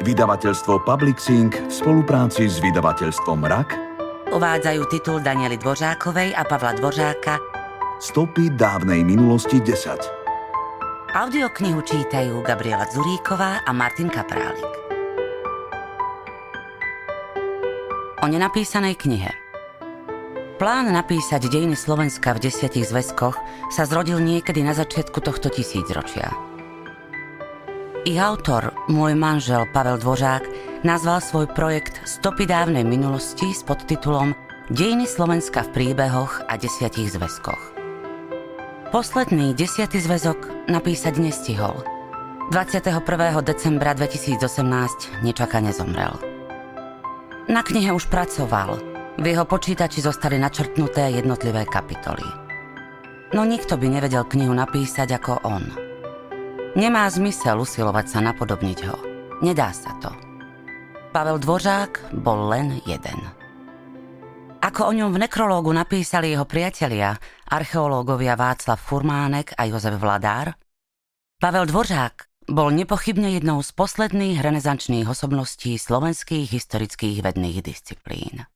Vydavateľstvo Public Sync v spolupráci s vydavateľstvom RAK uvádzajú titul Daniely Dvořákovej a Pavla Dvořáka Stopy dávnej minulosti 10. Audioknihu čítajú Gabriela Zuríková a Martin Kaprálik. O nenapísanej knihe Plán napísať dejiny Slovenska v desiatich zväzkoch sa zrodil niekedy na začiatku tohto tisícročia. Ich autor, môj manžel Pavel Dvořák, nazval svoj projekt Stopy dávnej minulosti s podtitulom Dejiny Slovenska v príbehoch a desiatich zväzkoch. Posledný desiatý zväzok napísať nestihol. 21. decembra 2018 nečakane zomrel. Na knihe už pracoval. V jeho počítači zostali načrtnuté jednotlivé kapitoly. No nikto by nevedel knihu napísať ako on – Nemá zmysel usilovať sa napodobniť ho. Nedá sa to. Pavel Dvořák bol len jeden. Ako o ňom v nekrológu napísali jeho priatelia, archeológovia Václav Furmánek a Jozef Vladár, Pavel Dvořák bol nepochybne jednou z posledných renesančných osobností slovenských historických vedných disciplín.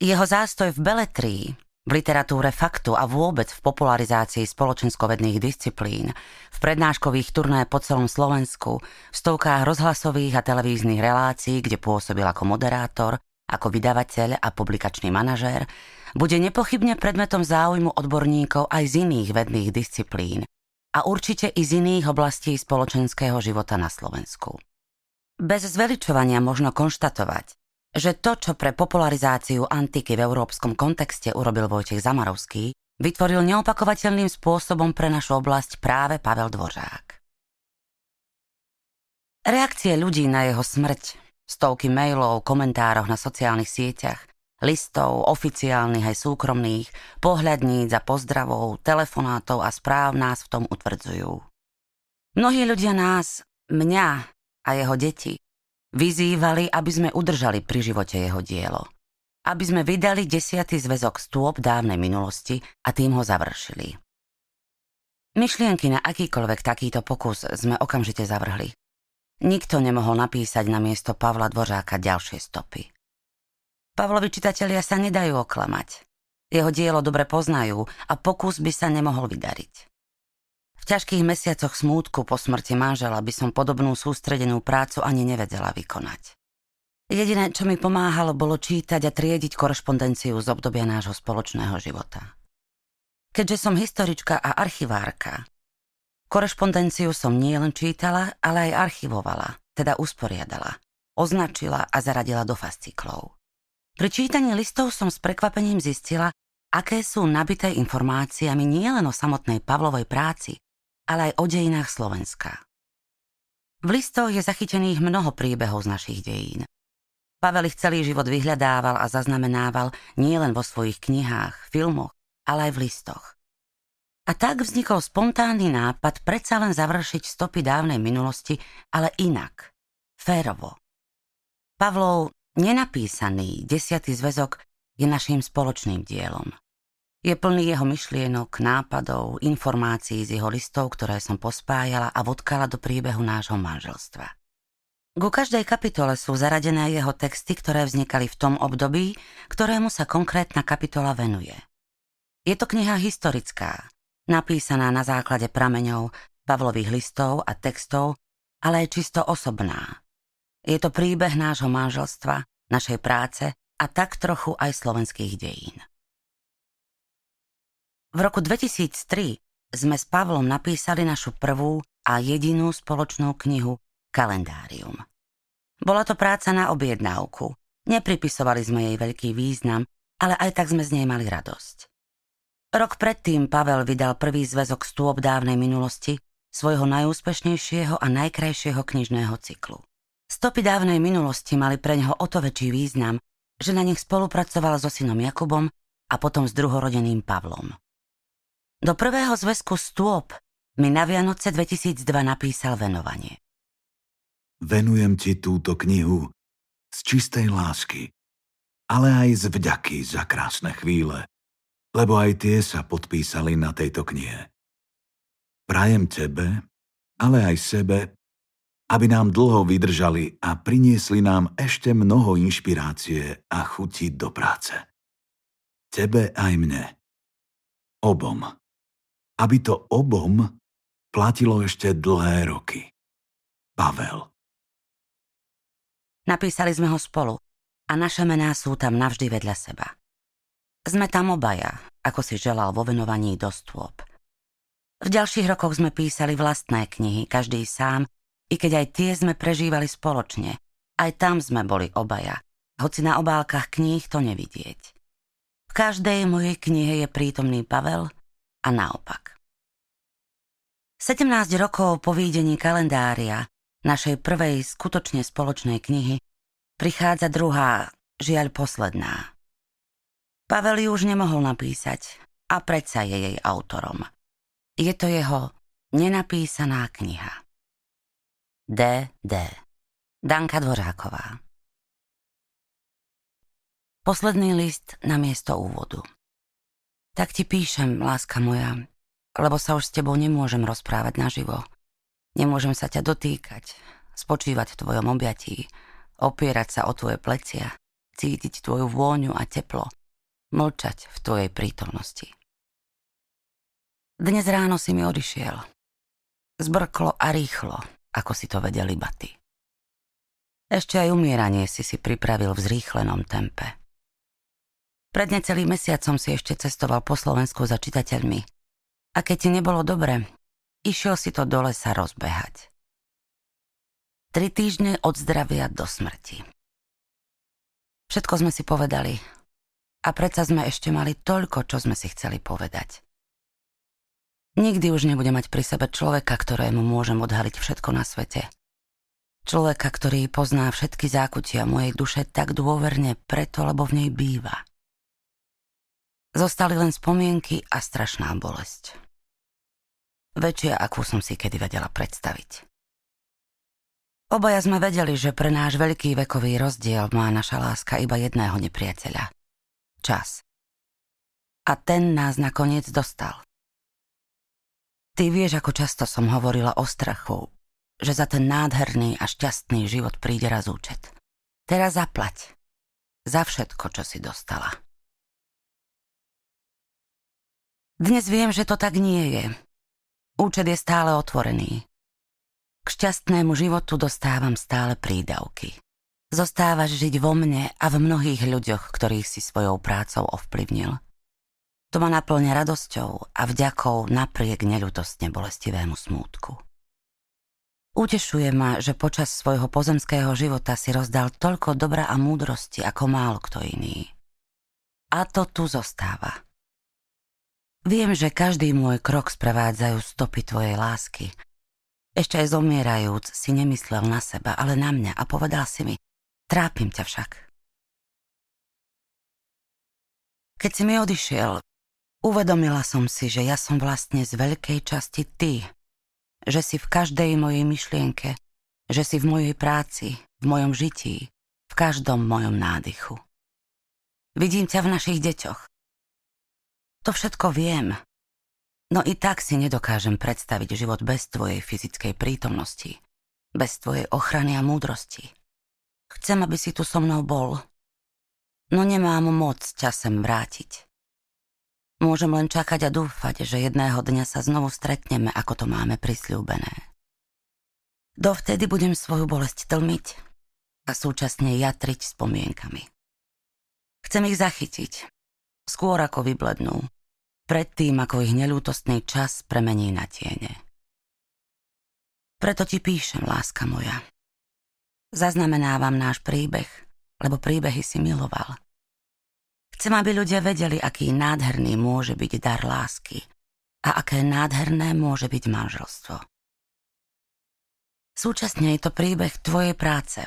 Jeho zástoj v beletrii v literatúre faktu a vôbec v popularizácii spoločenskovedných disciplín, v prednáškových turné po celom Slovensku, v stovkách rozhlasových a televíznych relácií, kde pôsobil ako moderátor, ako vydavateľ a publikačný manažér, bude nepochybne predmetom záujmu odborníkov aj z iných vedných disciplín a určite i z iných oblastí spoločenského života na Slovensku. Bez zveličovania možno konštatovať, že to, čo pre popularizáciu antiky v európskom kontexte urobil Vojtech Zamarovský, vytvoril neopakovateľným spôsobom pre našu oblasť práve Pavel Dvořák. Reakcie ľudí na jeho smrť, stovky mailov, komentároch na sociálnych sieťach, listov, oficiálnych aj súkromných, pohľadníc a pozdravov, telefonátov a správ nás v tom utvrdzujú. Mnohí ľudia nás, mňa a jeho deti, Vyzývali, aby sme udržali pri živote jeho dielo. Aby sme vydali desiatý zväzok stôp dávnej minulosti a tým ho završili. Myšlienky na akýkoľvek takýto pokus sme okamžite zavrhli. Nikto nemohol napísať na miesto Pavla Dvořáka ďalšie stopy. Pavlovi čitatelia sa nedajú oklamať. Jeho dielo dobre poznajú a pokus by sa nemohol vydariť. V ťažkých mesiacoch smútku po smrti manžela by som podobnú sústredenú prácu ani nevedela vykonať. Jediné, čo mi pomáhalo, bolo čítať a triediť korešpondenciu z obdobia nášho spoločného života. Keďže som historička a archivárka, korešpondenciu som nielen čítala, ale aj archivovala, teda usporiadala, označila a zaradila do fasciklov. Pri čítaní listov som s prekvapením zistila, aké sú nabité informáciami nielen o samotnej Pavlovej práci, ale aj o dejinách Slovenska. V listoch je zachytených mnoho príbehov z našich dejín. Pavel ich celý život vyhľadával a zaznamenával nielen vo svojich knihách, filmoch, ale aj v listoch. A tak vznikol spontánny nápad predsa len završiť stopy dávnej minulosti, ale inak, férovo. Pavlov nenapísaný desiatý zväzok je našim spoločným dielom. Je plný jeho myšlienok, nápadov, informácií z jeho listov, ktoré som pospájala a vodkala do príbehu nášho manželstva. Ku každej kapitole sú zaradené jeho texty, ktoré vznikali v tom období, ktorému sa konkrétna kapitola venuje. Je to kniha historická, napísaná na základe prameňov, Pavlových listov a textov, ale je čisto osobná. Je to príbeh nášho manželstva, našej práce a tak trochu aj slovenských dejín. V roku 2003 sme s Pavlom napísali našu prvú a jedinú spoločnú knihu Kalendárium. Bola to práca na objednávku. Nepripisovali sme jej veľký význam, ale aj tak sme z nej mali radosť. Rok predtým Pavel vydal prvý zväzok stôp dávnej minulosti svojho najúspešnejšieho a najkrajšieho knižného cyklu. Stopy dávnej minulosti mali pre neho o to väčší význam, že na nich spolupracoval so synom Jakubom a potom s druhorodeným Pavlom. Do prvého zväzku stôp mi na Vianoce 2002 napísal venovanie. Venujem ti túto knihu z čistej lásky, ale aj z vďaky za krásne chvíle, lebo aj tie sa podpísali na tejto knihe. Prajem tebe, ale aj sebe, aby nám dlho vydržali a priniesli nám ešte mnoho inšpirácie a chuti do práce. Tebe aj mne. Obom. Aby to obom platilo ešte dlhé roky. Pavel. Napísali sme ho spolu a naše mená sú tam navždy vedľa seba. Sme tam obaja, ako si želal vo venovaní dostôb. V ďalších rokoch sme písali vlastné knihy, každý sám i keď aj tie sme prežívali spoločne. Aj tam sme boli obaja, hoci na obálkach kníh to nevidieť. V každej mojej knihe je prítomný Pavel a naopak. 17 rokov po výdení kalendária, našej prvej skutočne spoločnej knihy, prichádza druhá, žiaľ posledná. Pavel ju už nemohol napísať a predsa je jej autorom. Je to jeho nenapísaná kniha. D.D. Danka Dvořáková Posledný list na miesto úvodu. Tak ti píšem, láska moja, lebo sa už s tebou nemôžem rozprávať naživo. Nemôžem sa ťa dotýkať, spočívať v tvojom objatí, opierať sa o tvoje plecia, cítiť tvoju vôňu a teplo, mlčať v tvojej prítomnosti. Dnes ráno si mi odišiel. Zbrklo a rýchlo, ako si to vedeli baty. Ešte aj umieranie si si pripravil v zrýchlenom tempe. Pred necelým mesiacom si ešte cestoval po Slovensku za čitateľmi a keď ti nebolo dobre, išiel si to do lesa rozbehať. Tri týždne od zdravia do smrti. Všetko sme si povedali a predsa sme ešte mali toľko, čo sme si chceli povedať. Nikdy už nebude mať pri sebe človeka, ktorému môžem odhaliť všetko na svete. Človeka, ktorý pozná všetky zákutia mojej duše tak dôverne preto, lebo v nej býva. Zostali len spomienky a strašná bolesť. Väčšia, akú som si kedy vedela predstaviť. Obaja sme vedeli, že pre náš veľký vekový rozdiel má naša láska iba jedného nepriateľa. Čas. A ten nás nakoniec dostal. Ty vieš, ako často som hovorila o strachu, že za ten nádherný a šťastný život príde raz účet. Teraz zaplať. Za všetko, čo si dostala. Dnes viem, že to tak nie je. Účet je stále otvorený. K šťastnému životu dostávam stále prídavky. Zostávaš žiť vo mne a v mnohých ľuďoch, ktorých si svojou prácou ovplyvnil. To ma naplňa radosťou a vďakou napriek neľutostne bolestivému smútku. Utešuje ma, že počas svojho pozemského života si rozdal toľko dobra a múdrosti ako málo kto iný. A to tu zostáva. Viem, že každý môj krok sprevádzajú stopy tvojej lásky. Ešte aj zomierajúc si nemyslel na seba, ale na mňa a povedal si mi, trápim ťa však. Keď si mi odišiel, Uvedomila som si, že ja som vlastne z veľkej časti ty, že si v každej mojej myšlienke, že si v mojej práci, v mojom žití, v každom mojom nádychu. Vidím ťa v našich deťoch. To všetko viem, no i tak si nedokážem predstaviť život bez tvojej fyzickej prítomnosti, bez tvojej ochrany a múdrosti. Chcem, aby si tu so mnou bol, no nemám moc časem vrátiť. Môžem len čakať a dúfať, že jedného dňa sa znovu stretneme, ako to máme prisľúbené. Dovtedy budem svoju bolesť tlmiť a súčasne jatriť spomienkami. Chcem ich zachytiť, skôr ako vyblednú, predtým ako ich nelútostný čas premení na tiene. Preto ti píšem, láska moja. Zaznamenávam náš príbeh, lebo príbehy si miloval. Chcem, aby ľudia vedeli, aký nádherný môže byť dar lásky a aké nádherné môže byť manželstvo. Súčasne je to príbeh tvojej práce.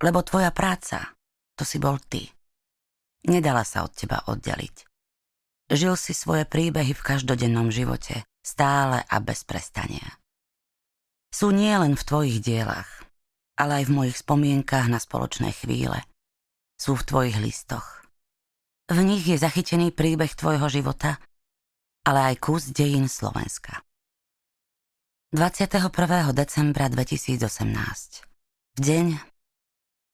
Lebo tvoja práca, to si bol ty. Nedala sa od teba oddeliť. Žil si svoje príbehy v každodennom živote, stále a bez prestania. Sú nie len v tvojich dielach, ale aj v mojich spomienkach na spoločné chvíle. Sú v tvojich listoch, v nich je zachytený príbeh tvojho života, ale aj kus dejín Slovenska. 21. decembra 2018. V deň,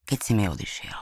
keď si mi odišiel.